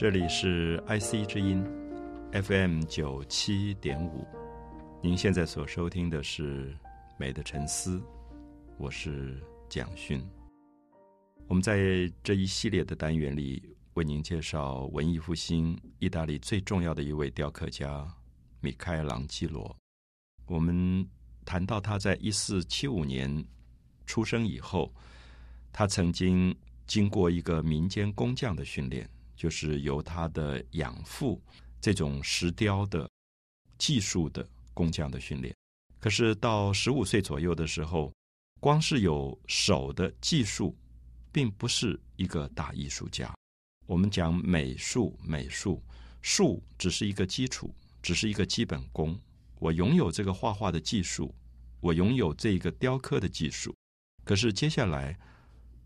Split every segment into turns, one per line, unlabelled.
这里是 IC 之音 FM 九七点五，您现在所收听的是《美的沉思》，我是蒋勋。我们在这一系列的单元里，为您介绍文艺复兴意大利最重要的一位雕刻家米开朗基罗。我们谈到他在一四七五年出生以后，他曾经经过一个民间工匠的训练。就是由他的养父这种石雕的技术的工匠的训练，可是到十五岁左右的时候，光是有手的技术，并不是一个大艺术家。我们讲美术，美术术只是一个基础，只是一个基本功。我拥有这个画画的技术，我拥有这个雕刻的技术，可是接下来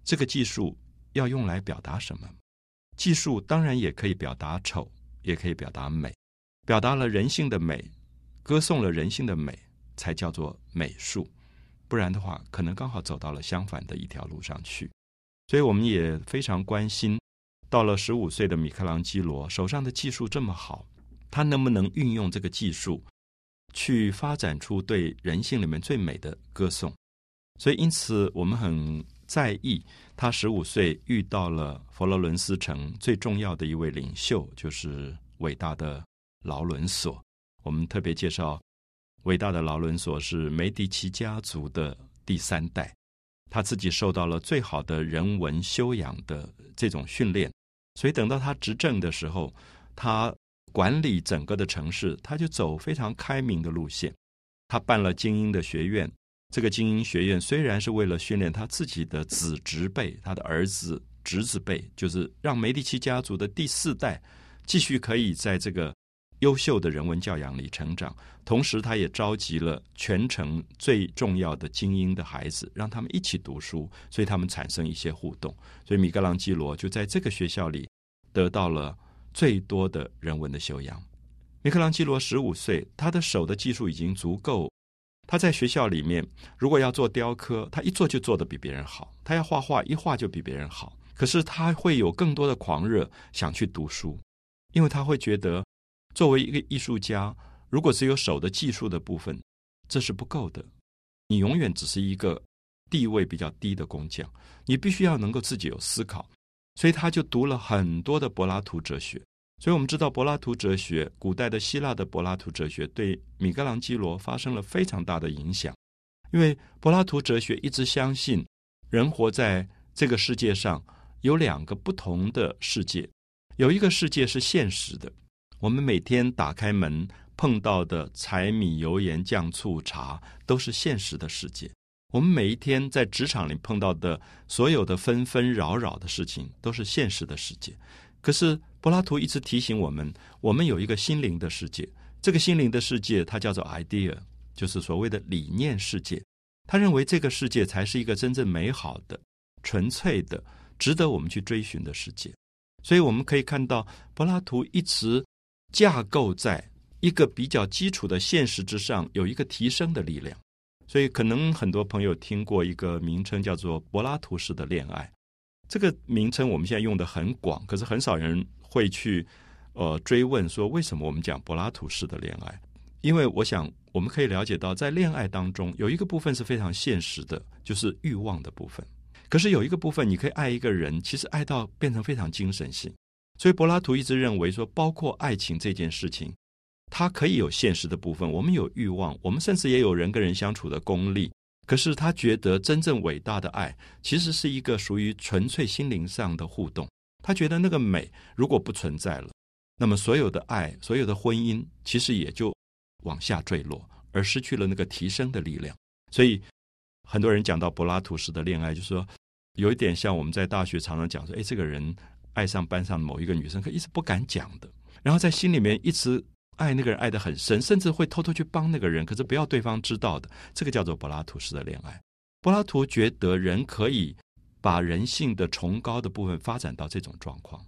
这个技术要用来表达什么？技术当然也可以表达丑，也可以表达美，表达了人性的美，歌颂了人性的美，才叫做美术。不然的话，可能刚好走到了相反的一条路上去。所以我们也非常关心，到了十五岁的米开朗基罗手上的技术这么好，他能不能运用这个技术，去发展出对人性里面最美的歌颂？所以，因此我们很。在意他十五岁遇到了佛罗伦斯城最重要的一位领袖，就是伟大的劳伦索。我们特别介绍，伟大的劳伦索是梅迪奇家族的第三代，他自己受到了最好的人文修养的这种训练，所以等到他执政的时候，他管理整个的城市，他就走非常开明的路线，他办了精英的学院。这个精英学院虽然是为了训练他自己的子侄辈，他的儿子、侄子辈，就是让梅第奇家族的第四代继续可以在这个优秀的人文教养里成长。同时，他也召集了全城最重要的精英的孩子，让他们一起读书，所以他们产生一些互动。所以，米格朗基罗就在这个学校里得到了最多的人文的修养。米开朗基罗十五岁，他的手的技术已经足够。他在学校里面，如果要做雕刻，他一做就做得比别人好；他要画画，一画就比别人好。可是他会有更多的狂热，想去读书，因为他会觉得，作为一个艺术家，如果只有手的技术的部分，这是不够的。你永远只是一个地位比较低的工匠，你必须要能够自己有思考。所以他就读了很多的柏拉图哲学。所以我们知道，柏拉图哲学，古代的希腊的柏拉图哲学，对米开朗基罗发生了非常大的影响。因为柏拉图哲学一直相信，人活在这个世界上有两个不同的世界，有一个世界是现实的，我们每天打开门碰到的柴米油盐酱醋茶都是现实的世界；我们每一天在职场里碰到的所有的纷纷扰扰的事情都是现实的世界。可是柏拉图一直提醒我们，我们有一个心灵的世界。这个心灵的世界，它叫做 idea，就是所谓的理念世界。他认为这个世界才是一个真正美好的、纯粹的、值得我们去追寻的世界。所以我们可以看到，柏拉图一直架构在一个比较基础的现实之上，有一个提升的力量。所以，可能很多朋友听过一个名称，叫做柏拉图式的恋爱。这个名称我们现在用的很广，可是很少人会去呃追问说为什么我们讲柏拉图式的恋爱？因为我想我们可以了解到，在恋爱当中有一个部分是非常现实的，就是欲望的部分。可是有一个部分，你可以爱一个人，其实爱到变成非常精神性。所以柏拉图一直认为说，包括爱情这件事情，它可以有现实的部分。我们有欲望，我们甚至也有人跟人相处的功力。可是他觉得真正伟大的爱，其实是一个属于纯粹心灵上的互动。他觉得那个美如果不存在了，那么所有的爱、所有的婚姻，其实也就往下坠落，而失去了那个提升的力量。所以很多人讲到柏拉图式的恋爱，就说有一点像我们在大学常常讲说：“哎，这个人爱上班上某一个女生，可一直不敢讲的，然后在心里面一直。”爱那个人爱得很深，甚至会偷偷去帮那个人，可是不要对方知道的。这个叫做柏拉图式的恋爱。柏拉图觉得人可以把人性的崇高的部分发展到这种状况，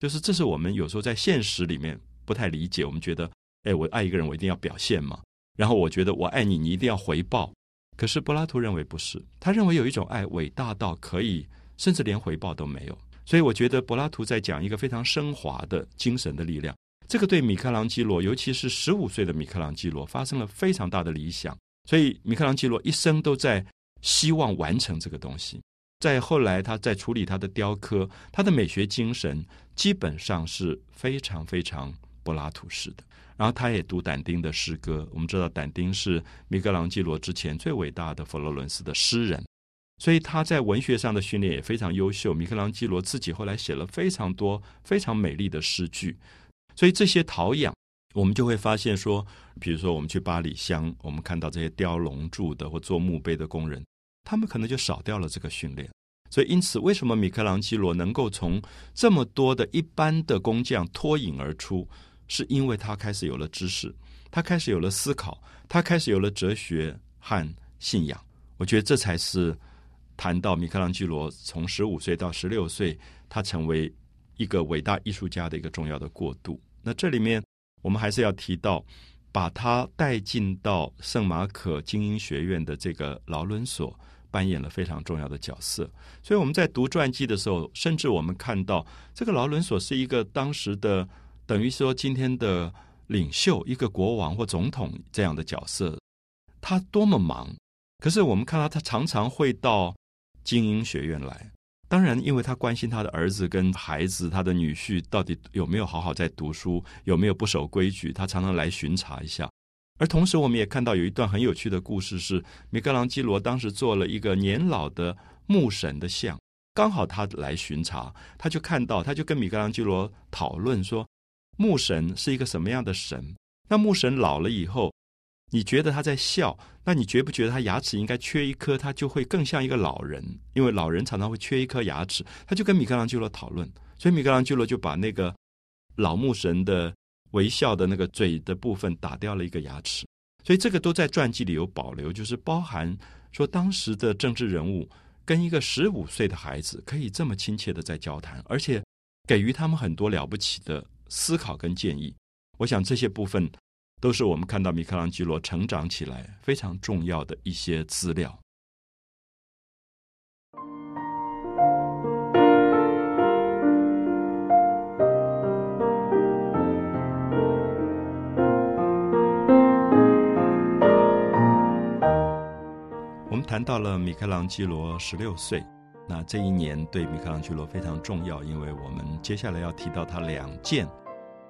就是这是我们有时候在现实里面不太理解。我们觉得，哎，我爱一个人，我一定要表现嘛。然后我觉得我爱你，你一定要回报。可是柏拉图认为不是，他认为有一种爱伟大到可以，甚至连回报都没有。所以我觉得柏拉图在讲一个非常升华的精神的力量。这个对米开朗基罗，尤其是十五岁的米开朗基罗，发生了非常大的理想。所以米开朗基罗一生都在希望完成这个东西。在后来，他在处理他的雕刻，他的美学精神基本上是非常非常柏拉图式的。然后，他也读但丁的诗歌。我们知道，但丁是米开朗基罗之前最伟大的佛罗伦斯的诗人，所以他在文学上的训练也非常优秀。米开朗基罗自己后来写了非常多非常美丽的诗句。所以这些陶养，我们就会发现说，比如说我们去八里乡，我们看到这些雕龙柱的或做墓碑的工人，他们可能就少掉了这个训练。所以因此，为什么米开朗基罗能够从这么多的一般的工匠脱颖而出，是因为他开始有了知识，他开始有了思考，他开始有了哲学和信仰。我觉得这才是谈到米开朗基罗从十五岁到十六岁，他成为一个伟大艺术家的一个重要的过渡。那这里面，我们还是要提到，把他带进到圣马可精英学院的这个劳伦所，扮演了非常重要的角色。所以我们在读传记的时候，甚至我们看到这个劳伦所是一个当时的，等于说今天的领袖，一个国王或总统这样的角色。他多么忙，可是我们看到他常常会到精英学院来。当然，因为他关心他的儿子跟孩子，他的女婿到底有没有好好在读书，有没有不守规矩，他常常来巡查一下。而同时，我们也看到有一段很有趣的故事，是米开朗基罗当时做了一个年老的牧神的像，刚好他来巡查，他就看到，他就跟米开朗基罗讨论说，牧神是一个什么样的神？那牧神老了以后。你觉得他在笑？那你觉不觉得他牙齿应该缺一颗，他就会更像一个老人？因为老人常常会缺一颗牙齿。他就跟米开朗基罗讨论，所以米开朗基罗就把那个老牧神的微笑的那个嘴的部分打掉了一个牙齿。所以这个都在传记里有保留，就是包含说当时的政治人物跟一个十五岁的孩子可以这么亲切的在交谈，而且给予他们很多了不起的思考跟建议。我想这些部分。都是我们看到米开朗基罗成长起来非常重要的一些资料。谈到了米开朗基罗十六岁，那这一年对米开朗基罗非常重要，因为我们接下来要提到他两件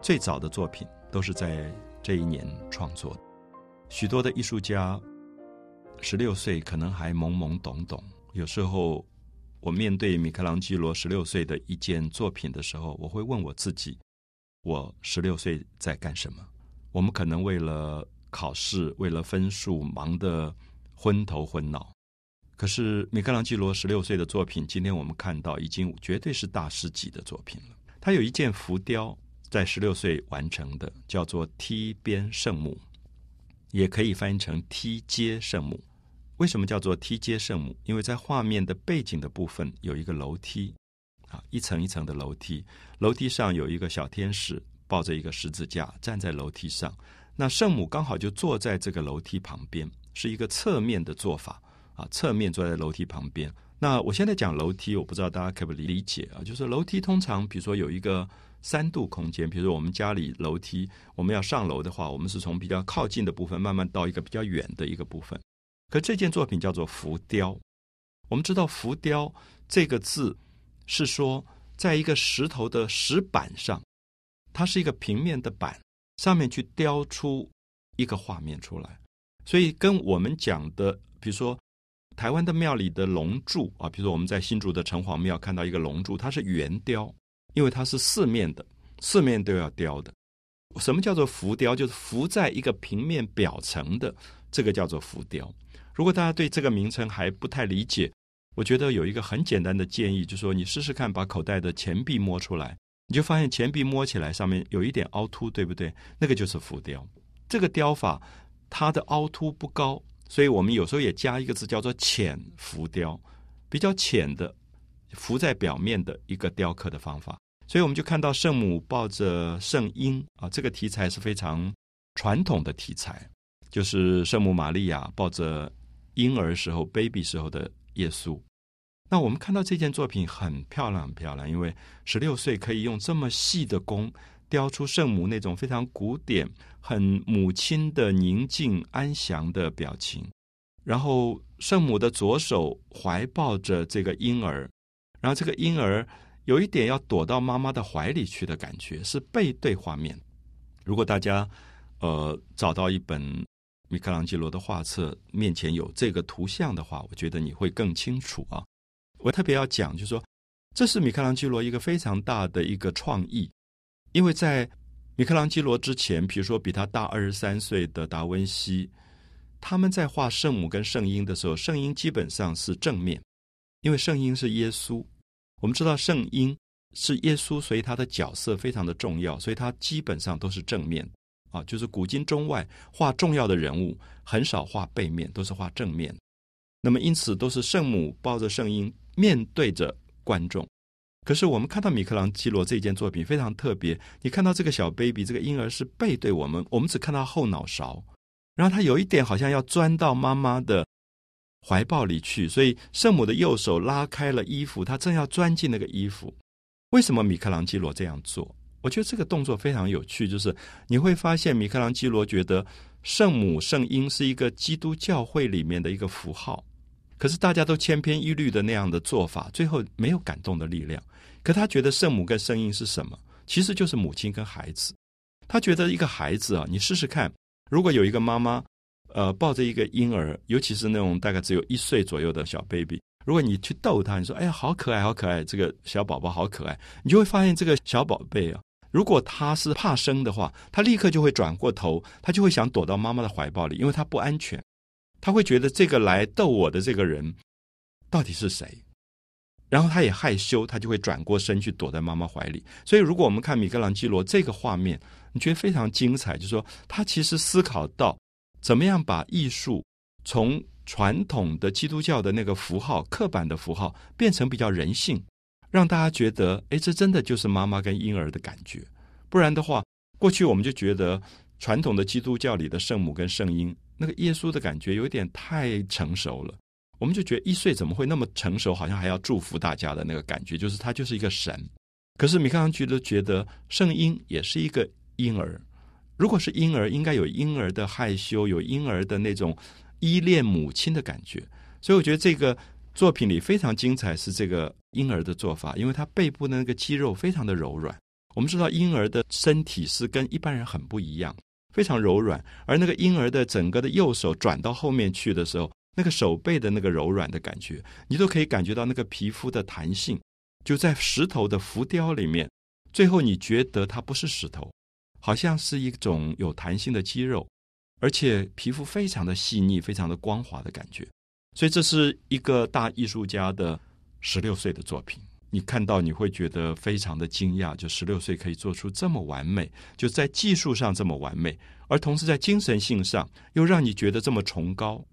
最早的作品，都是在。这一年创作，许多的艺术家十六岁可能还懵懵懂懂。有时候，我面对米开朗基罗十六岁的一件作品的时候，我会问我自己：我十六岁在干什么？我们可能为了考试、为了分数忙得昏头昏脑。可是米开朗基罗十六岁的作品，今天我们看到已经绝对是大师级的作品了。他有一件浮雕。在十六岁完成的，叫做梯边圣母，也可以翻译成梯阶圣母。为什么叫做梯阶圣母？因为在画面的背景的部分有一个楼梯，啊，一层一层的楼梯，楼梯上有一个小天使抱着一个十字架站在楼梯上，那圣母刚好就坐在这个楼梯旁边，是一个侧面的做法，啊，侧面坐在楼梯旁边。那我现在讲楼梯，我不知道大家可不理解啊？就是楼梯通常，比如说有一个。三度空间，比如说我们家里楼梯，我们要上楼的话，我们是从比较靠近的部分慢慢到一个比较远的一个部分。可这件作品叫做浮雕，我们知道浮雕这个字是说，在一个石头的石板上，它是一个平面的板，上面去雕出一个画面出来。所以跟我们讲的，比如说台湾的庙里的龙柱啊，比如说我们在新竹的城隍庙看到一个龙柱，它是圆雕。因为它是四面的，四面都要雕的。什么叫做浮雕？就是浮在一个平面表层的，这个叫做浮雕。如果大家对这个名称还不太理解，我觉得有一个很简单的建议，就是说你试试看，把口袋的钱币摸出来，你就发现钱币摸起来上面有一点凹凸，对不对？那个就是浮雕。这个雕法它的凹凸不高，所以我们有时候也加一个字叫做浅浮雕，比较浅的。浮在表面的一个雕刻的方法，所以我们就看到圣母抱着圣婴啊，这个题材是非常传统的题材，就是圣母玛利亚抱着婴儿时候 baby 时候的耶稣。那我们看到这件作品很漂亮，很漂亮，因为十六岁可以用这么细的工雕出圣母那种非常古典、很母亲的宁静安详的表情。然后圣母的左手怀抱着这个婴儿，然后这个婴儿有一点要躲到妈妈的怀里去的感觉，是背对画面。如果大家呃找到一本米开朗基罗的画册，面前有这个图像的话，我觉得你会更清楚啊。我特别要讲，就是说，这是米开朗基罗一个非常大的一个创意，因为在米开朗基罗之前，比如说比他大二十三岁的达文西，他们在画圣母跟圣婴的时候，圣婴基本上是正面，因为圣婴是耶稣，我们知道圣婴是耶稣，所以他的角色非常的重要，所以他基本上都是正面啊，就是古今中外画重要的人物，很少画背面，都是画正面。那么因此都是圣母抱着圣婴。面对着观众，可是我们看到米开朗基罗这件作品非常特别。你看到这个小 baby，这个婴儿是背对我们，我们只看到后脑勺，然后他有一点好像要钻到妈妈的怀抱里去，所以圣母的右手拉开了衣服，他正要钻进那个衣服。为什么米开朗基罗这样做？我觉得这个动作非常有趣，就是你会发现米开朗基罗觉得圣母圣婴是一个基督教会里面的一个符号。可是大家都千篇一律的那样的做法，最后没有感动的力量。可他觉得圣母跟圣婴是什么？其实就是母亲跟孩子。他觉得一个孩子啊，你试试看，如果有一个妈妈，呃，抱着一个婴儿，尤其是那种大概只有一岁左右的小 baby，如果你去逗他，你说：“哎呀，好可爱，好可爱，这个小宝宝好可爱。”你就会发现这个小宝贝啊，如果他是怕生的话，他立刻就会转过头，他就会想躲到妈妈的怀抱里，因为他不安全。他会觉得这个来逗我的这个人到底是谁？然后他也害羞，他就会转过身去躲在妈妈怀里。所以，如果我们看米开朗基罗这个画面，你觉得非常精彩，就是说他其实思考到怎么样把艺术从传统的基督教的那个符号、刻板的符号，变成比较人性，让大家觉得，哎，这真的就是妈妈跟婴儿的感觉。不然的话，过去我们就觉得传统的基督教里的圣母跟圣婴。那个耶稣的感觉有点太成熟了，我们就觉得一岁怎么会那么成熟？好像还要祝福大家的那个感觉，就是他就是一个神。可是米开朗基罗觉得圣婴也是一个婴儿，如果是婴儿，应该有婴儿的害羞，有婴儿的那种依恋母亲的感觉。所以我觉得这个作品里非常精彩是这个婴儿的做法，因为他背部的那个肌肉非常的柔软。我们知道婴儿的身体是跟一般人很不一样。非常柔软，而那个婴儿的整个的右手转到后面去的时候，那个手背的那个柔软的感觉，你都可以感觉到那个皮肤的弹性，就在石头的浮雕里面。最后你觉得它不是石头，好像是一种有弹性的肌肉，而且皮肤非常的细腻，非常的光滑的感觉。所以这是一个大艺术家的十六岁的作品。你看到你会觉得非常的惊讶，就十六岁可以做出这么完美，就在技术上这么完美，而同时在精神性上又让你觉得这么崇高。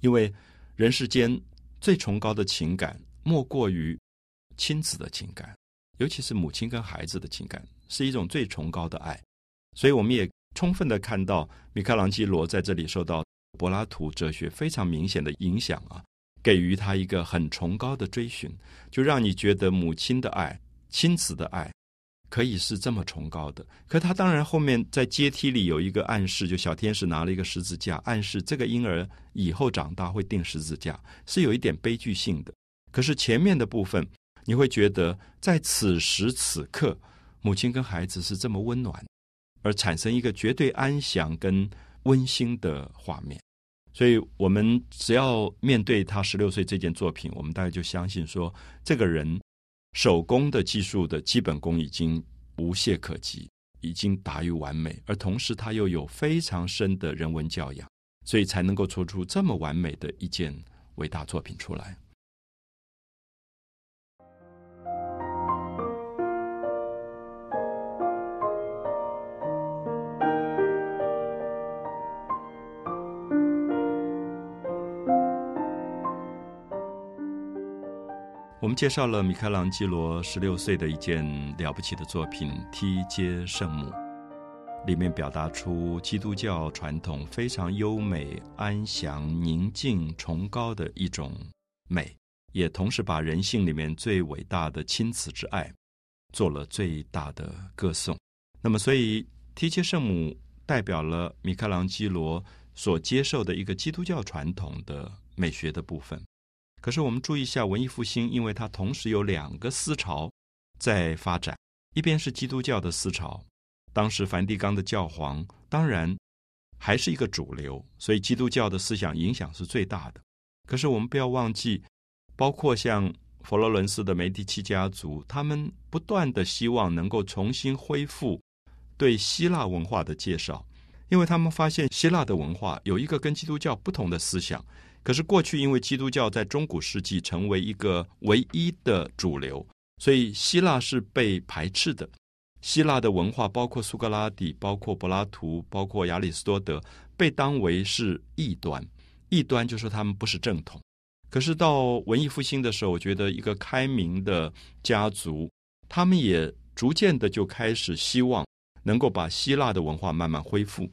因为人世间最崇高的情感莫过于亲子的情感，尤其是母亲跟孩子的情感，是一种最崇高的爱。所以我们也充分的看到米开朗基罗在这里受到柏拉图哲学非常明显的影响啊。给予他一个很崇高的追寻，就让你觉得母亲的爱、亲子的爱可以是这么崇高的。可他当然后面在阶梯里有一个暗示，就小天使拿了一个十字架，暗示这个婴儿以后长大会钉十字架，是有一点悲剧性的。可是前面的部分，你会觉得在此时此刻，母亲跟孩子是这么温暖，而产生一个绝对安详跟温馨的画面。所以，我们只要面对他十六岁这件作品，我们大概就相信说，这个人手工的技术的基本功已经无懈可击，已经达于完美，而同时它又有非常深的人文教养，所以才能够做出这么完美的一件伟大作品出来。我们介绍了米开朗基罗十六岁的一件了不起的作品《梯阶圣母》，里面表达出基督教传统非常优美、安详、宁静、崇高的一种美，也同时把人性里面最伟大的亲子之爱做了最大的歌颂。那么，所以提切圣母代表了米开朗基罗所接受的一个基督教传统的美学的部分。可是，我们注意一下文艺复兴，因为它同时有两个思潮在发展，一边是基督教的思潮，当时梵蒂冈的教皇当然还是一个主流，所以基督教的思想影响是最大的。可是，我们不要忘记，包括像佛罗伦斯的梅第奇家族，他们不断的希望能够重新恢复对希腊文化的介绍，因为他们发现希腊的文化有一个跟基督教不同的思想。可是过去，因为基督教在中古世纪成为一个唯一的主流，所以希腊是被排斥的。希腊的文化，包括苏格拉底、包括柏拉图、包括亚里士多德，被当为是异端。异端就是他们不是正统。可是到文艺复兴的时候，我觉得一个开明的家族，他们也逐渐的就开始希望能够把希腊的文化慢慢恢复。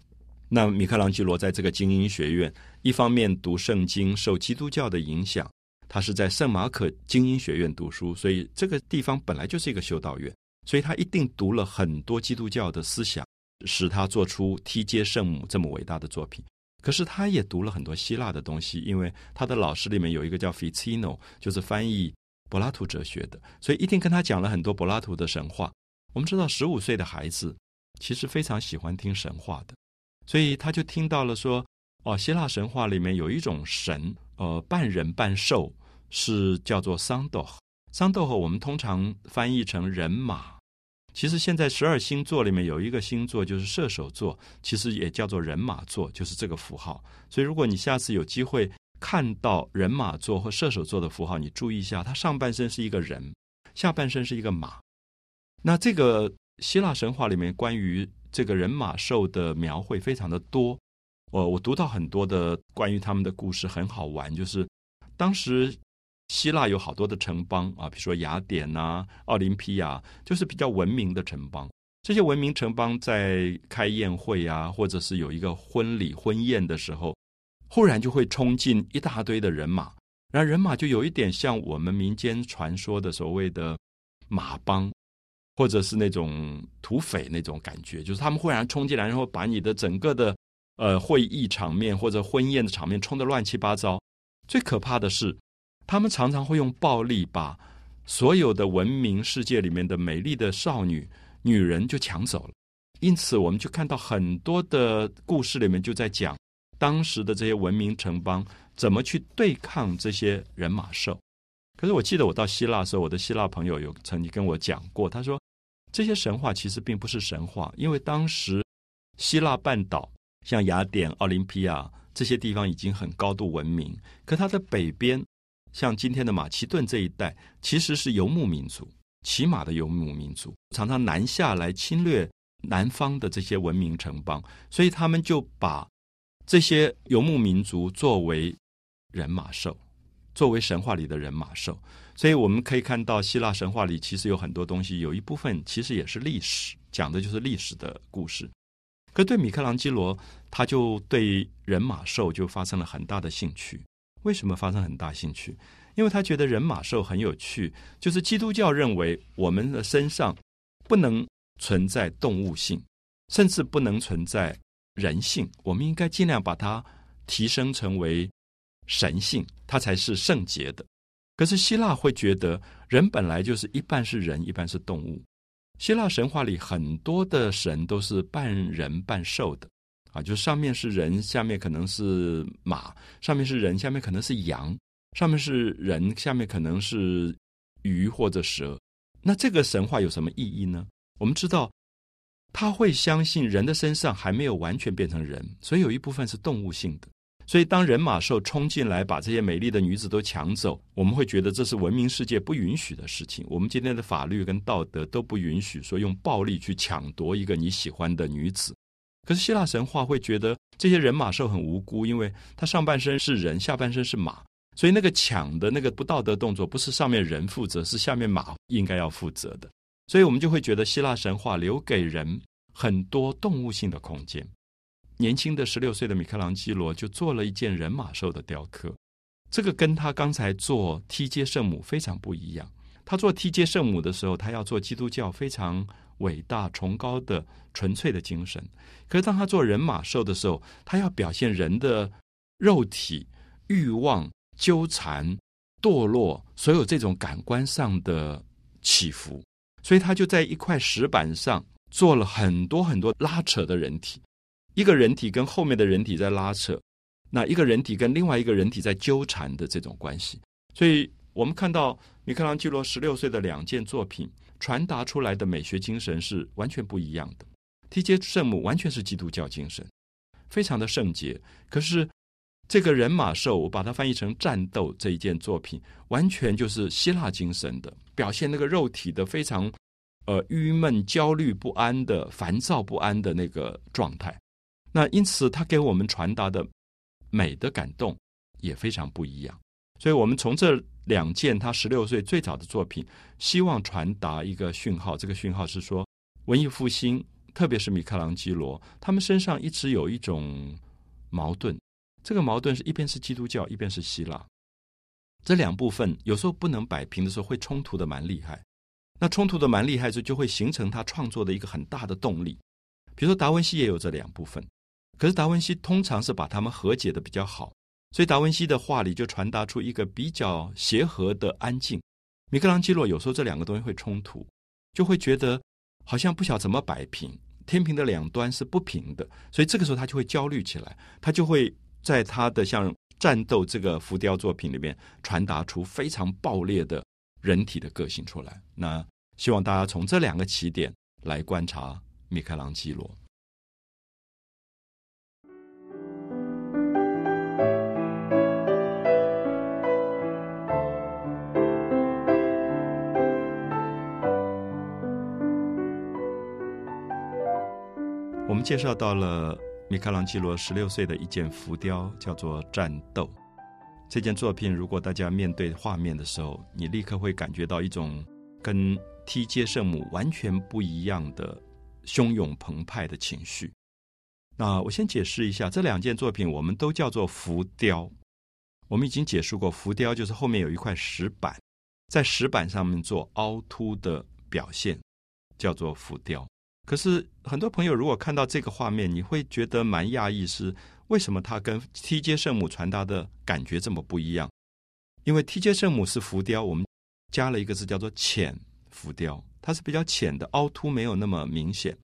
那米开朗基罗在这个精英学院，一方面读圣经，受基督教的影响，他是在圣马可精英学院读书，所以这个地方本来就是一个修道院，所以他一定读了很多基督教的思想，使他做出梯阶圣母这么伟大的作品。可是他也读了很多希腊的东西，因为他的老师里面有一个叫 Ficino，就是翻译柏拉图哲学的，所以一定跟他讲了很多柏拉图的神话。我们知道，十五岁的孩子其实非常喜欢听神话的。所以他就听到了说，哦，希腊神话里面有一种神，呃，半人半兽，是叫做桑斗。桑斗和我们通常翻译成人马。其实现在十二星座里面有一个星座就是射手座，其实也叫做人马座，就是这个符号。所以如果你下次有机会看到人马座或射手座的符号，你注意一下，它上半身是一个人，下半身是一个马。那这个希腊神话里面关于。这个人马兽的描绘非常的多，我我读到很多的关于他们的故事，很好玩。就是当时希腊有好多的城邦啊，比如说雅典呐、奥林匹亚，就是比较文明的城邦。这些文明城邦在开宴会啊，或者是有一个婚礼婚宴的时候，忽然就会冲进一大堆的人马，然后人马就有一点像我们民间传说的所谓的马帮。或者是那种土匪那种感觉，就是他们忽然冲进来，然后把你的整个的呃会议场面或者婚宴的场面冲得乱七八糟。最可怕的是，他们常常会用暴力把所有的文明世界里面的美丽的少女女人就抢走了。因此，我们就看到很多的故事里面就在讲当时的这些文明城邦怎么去对抗这些人马兽。可是我记得我到希腊的时候，我的希腊朋友有曾经跟我讲过，他说。这些神话其实并不是神话，因为当时希腊半岛像雅典、奥林匹亚这些地方已经很高度文明，可它的北边，像今天的马其顿这一带，其实是游牧民族，骑马的游牧民族，常常南下来侵略南方的这些文明城邦，所以他们就把这些游牧民族作为人马兽，作为神话里的人马兽。所以我们可以看到，希腊神话里其实有很多东西，有一部分其实也是历史，讲的就是历史的故事。可对米开朗基罗，他就对人马兽就发生了很大的兴趣。为什么发生很大兴趣？因为他觉得人马兽很有趣。就是基督教认为我们的身上不能存在动物性，甚至不能存在人性，我们应该尽量把它提升成为神性，它才是圣洁的。可是希腊会觉得人本来就是一半是人，一半是动物。希腊神话里很多的神都是半人半兽的，啊，就上面是人，下面可能是马；上面是人，下面可能是羊；上面是人，下面可能是鱼或者蛇。那这个神话有什么意义呢？我们知道，他会相信人的身上还没有完全变成人，所以有一部分是动物性的。所以，当人马兽冲进来把这些美丽的女子都抢走，我们会觉得这是文明世界不允许的事情。我们今天的法律跟道德都不允许说用暴力去抢夺一个你喜欢的女子。可是希腊神话会觉得这些人马兽很无辜，因为他上半身是人，下半身是马，所以那个抢的那个不道德动作不是上面人负责，是下面马应该要负责的。所以我们就会觉得希腊神话留给人很多动物性的空间。年轻的十六岁的米开朗基罗就做了一件人马兽的雕刻，这个跟他刚才做梯阶圣母非常不一样。他做梯阶圣母的时候，他要做基督教非常伟大、崇高的、纯粹的精神。可是当他做人马兽的时候，他要表现人的肉体欲望、纠缠、堕落，所有这种感官上的起伏。所以他就在一块石板上做了很多很多拉扯的人体，一个人体跟后面的人体在拉扯，那一个人体跟另外一个人体在纠缠的这种关系。所以我们看到米开朗基罗十六岁的两件作品传达出来的美学精神是完全不一样的。梯阶圣母完全是基督教精神，非常的圣洁。可是这个人马兽，我把它翻译成战斗这一件作品，完全就是希腊精神的。表现那个肉体的非常，呃，郁闷、焦虑不安的、烦躁不安的那个状态。那因此，他给我们传达的美的感动也非常不一样。所以，我们从这两件他十六岁最早的作品，希望传达一个讯号。这个讯号是说，文艺复兴，特别是米开朗基罗，他们身上一直有一种矛盾。这个矛盾是一边是基督教，一边是希腊。这两部分有时候不能摆平的时候，会冲突的蛮厉害。那冲突的蛮厉害，就就会形成他创作的一个很大的动力。比如说达文西也有这两部分，可是达文西通常是把他们和解的比较好，所以达文西的画里就传达出一个比较协和的安静。米开朗基罗有时候这两个东西会冲突，就会觉得好像不晓怎么摆平，天平的两端是不平的，所以这个时候他就会焦虑起来，他就会在他的像。战斗这个浮雕作品里面传达出非常爆裂的人体的个性出来。那希望大家从这两个起点来观察米开朗基罗。介绍到了。米开朗基罗十六岁的一件浮雕叫做《战斗》。这件作品，如果大家面对画面的时候，你立刻会感觉到一种跟梯阶圣母完全不一样的汹涌澎湃的情绪。那我先解释一下，这两件作品我们都叫做浮雕。我们已经解释过，浮雕就是后面有一块石板，在石板上面做凹凸的表现，叫做浮雕。可是很多朋友如果看到这个画面，你会觉得蛮讶异，是为什么它跟梯阶圣母传达的感觉这么不一样？因为梯阶圣母是浮雕，我们加了一个字叫做浅浮雕，它是比较浅的，凹凸没有那么明显。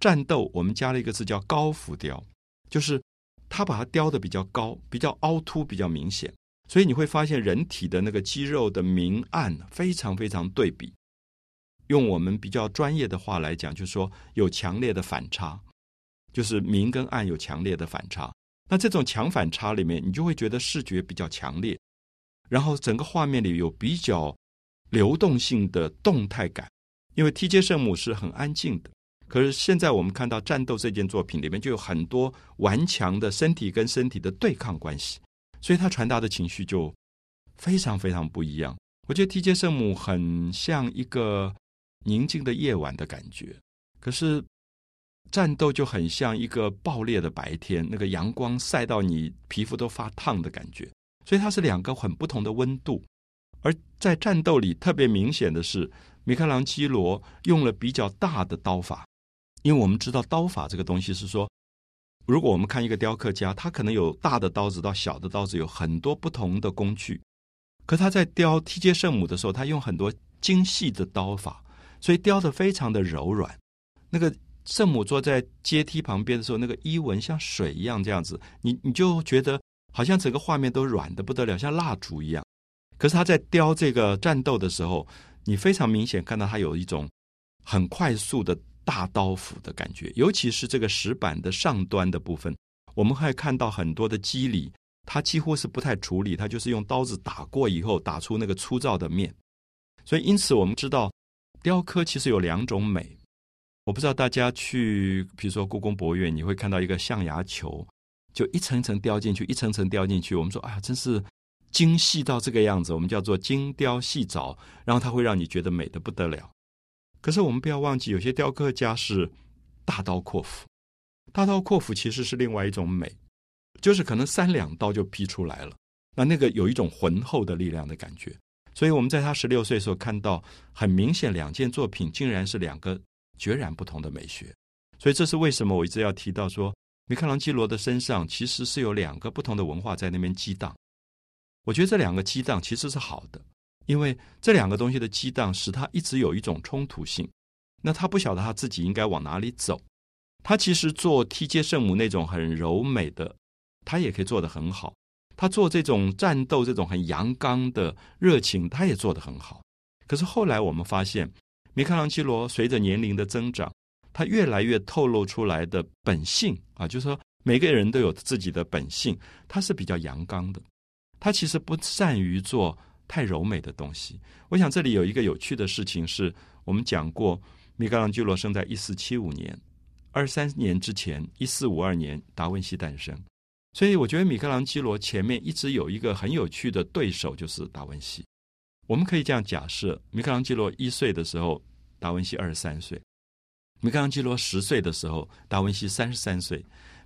战斗我们加了一个字叫高浮雕，就是它把它雕的比较高，比较凹凸比较明显，所以你会发现人体的那个肌肉的明暗非常非常对比。用我们比较专业的话来讲，就是说有强烈的反差，就是明跟暗有强烈的反差。那这种强反差里面，你就会觉得视觉比较强烈，然后整个画面里有比较流动性的动态感。因为梯阶圣母是很安静的，可是现在我们看到战斗这件作品里面就有很多顽强的身体跟身体的对抗关系，所以它传达的情绪就非常非常不一样。我觉得梯阶圣母很像一个。宁静的夜晚的感觉，可是战斗就很像一个爆裂的白天，那个阳光晒到你皮肤都发烫的感觉，所以它是两个很不同的温度。而在战斗里特别明显的是，米开朗基罗用了比较大的刀法，因为我们知道刀法这个东西是说，如果我们看一个雕刻家，他可能有大的刀子到小的刀子，有很多不同的工具，可他在雕梯阶圣母的时候，他用很多精细的刀法。所以雕的非常的柔软，那个圣母坐在阶梯旁边的时候，那个衣纹像水一样这样子，你你就觉得好像整个画面都软的不得了，像蜡烛一样。可是他在雕这个战斗的时候，你非常明显看到他有一种很快速的大刀斧的感觉，尤其是这个石板的上端的部分，我们会看到很多的肌理，他几乎是不太处理，他就是用刀子打过以后打出那个粗糙的面。所以因此我们知道。雕刻其实有两种美，我不知道大家去，比如说故宫博物院，你会看到一个象牙球，就一层一层雕进去，一层层雕进去。我们说，哎呀，真是精细到这个样子，我们叫做精雕细凿，然后它会让你觉得美的不得了。可是我们不要忘记，有些雕刻家是大刀阔斧，大刀阔斧其实是另外一种美，就是可能三两刀就劈出来了。那那个有一种浑厚的力量的感觉。所以我们在他十六岁时候看到，很明显两件作品竟然是两个截然不同的美学。所以这是为什么我一直要提到说，米开朗基罗的身上其实是有两个不同的文化在那边激荡。我觉得这两个激荡其实是好的，因为这两个东西的激荡使他一直有一种冲突性。那他不晓得他自己应该往哪里走。他其实做踢接圣母那种很柔美的，他也可以做得很好。他做这种战斗、这种很阳刚的热情，他也做得很好。可是后来我们发现，米开朗基罗随着年龄的增长，他越来越透露出来的本性啊，就是说每个人都有自己的本性，他是比较阳刚的。他其实不善于做太柔美的东西。我想这里有一个有趣的事情，是我们讲过，米开朗基罗生在一四七五年，二三年之前，一四五二年达文西诞生。所以我觉得米开朗基罗前面一直有一个很有趣的对手，就是达文西。我们可以这样假设：米开朗基罗一岁的时候，达文西二十三岁；米开朗基罗十岁的时候，达文西三十三岁；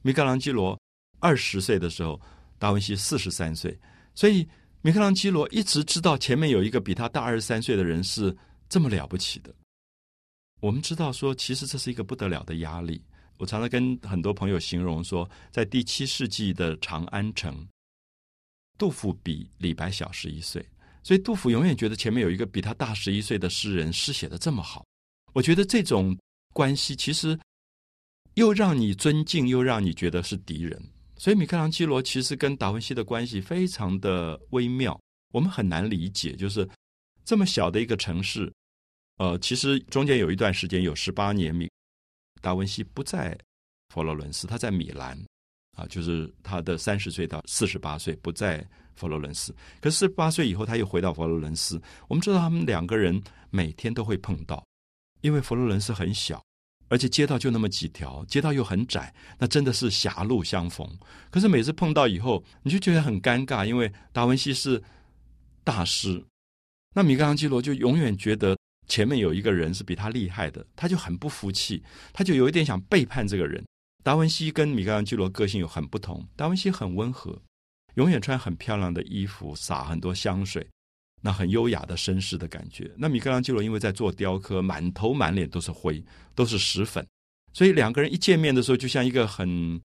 米开朗基罗二十岁的时候，达文西四十三岁。所以米开朗基罗一直知道前面有一个比他大二十三岁的人是这么了不起的。我们知道说，其实这是一个不得了的压力。我常常跟很多朋友形容说，在第七世纪的长安城，杜甫比李白小十一岁，所以杜甫永远觉得前面有一个比他大十一岁的诗人，诗写的这么好。我觉得这种关系其实又让你尊敬，又让你觉得是敌人。所以米开朗基罗其实跟达文西的关系非常的微妙，我们很难理解，就是这么小的一个城市，呃，其实中间有一段时间有十八年米。达文西不在佛罗伦斯，他在米兰，啊，就是他的三十岁到四十八岁不在佛罗伦斯。可是四十八岁以后，他又回到佛罗伦斯。我们知道他们两个人每天都会碰到，因为佛罗伦斯很小，而且街道就那么几条，街道又很窄，那真的是狭路相逢。可是每次碰到以后，你就觉得很尴尬，因为达文西是大师，那米开朗基罗就永远觉得。前面有一个人是比他厉害的，他就很不服气，他就有一点想背叛这个人。达文西跟米开朗基罗个性有很不同，达文西很温和，永远穿很漂亮的衣服，撒很多香水，那很优雅的绅士的感觉。那米开朗基罗因为在做雕刻，满头满脸都是灰，都是石粉，所以两个人一见面的时候，就像一个很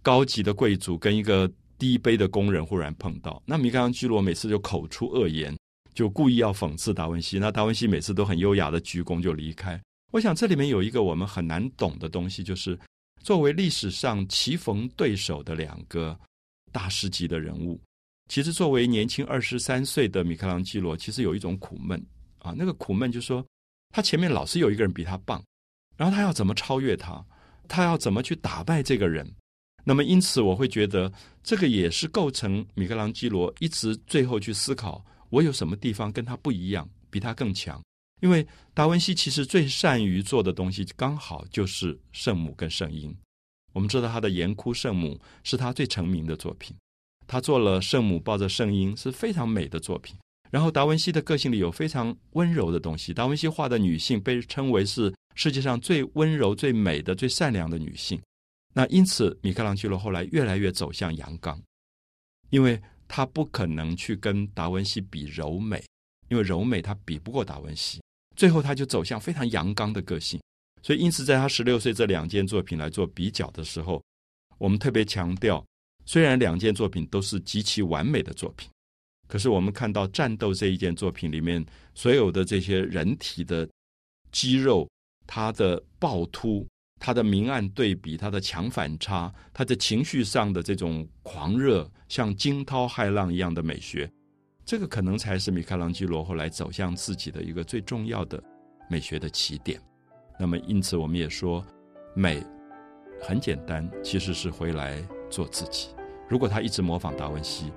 高级的贵族跟一个低卑的工人忽然碰到。那米开朗基罗每次就口出恶言。就故意要讽刺达文西，那达文西每次都很优雅的鞠躬就离开。我想这里面有一个我们很难懂的东西，就是作为历史上棋逢对手的两个大师级的人物，其实作为年轻二十三岁的米开朗基罗，其实有一种苦闷啊。那个苦闷就是说，他前面老是有一个人比他棒，然后他要怎么超越他？他要怎么去打败这个人？那么因此，我会觉得这个也是构成米开朗基罗一直最后去思考。我有什么地方跟他不一样，比他更强？因为达文西其实最善于做的东西，刚好就是圣母跟圣婴。我们知道他的《岩窟圣母》是他最成名的作品，他做了圣母抱着圣婴是非常美的作品。然后达文西的个性里有非常温柔的东西，达文西画的女性被称为是世界上最温柔、最美的、最善良的女性。那因此，米开朗基罗后来越来越走向阳刚，因为。他不可能去跟达文西比柔美，因为柔美他比不过达文西。最后他就走向非常阳刚的个性，所以因此在他十六岁这两件作品来做比较的时候，我们特别强调，虽然两件作品都是极其完美的作品，可是我们看到战斗这一件作品里面所有的这些人体的肌肉，它的暴突。他的明暗对比，他的强反差，他的情绪上的这种狂热，像惊涛骇浪一样的美学，这个可能才是米开朗基罗后来走向自己的一个最重要的美学的起点。那么，因此我们也说，美很简单，其实是回来做自己。如果他一直模仿达文西，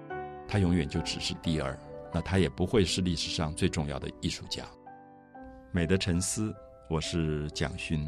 他永远就只是第二，那他也不会是历史上最重要的艺术家。美的沉思，我是蒋勋。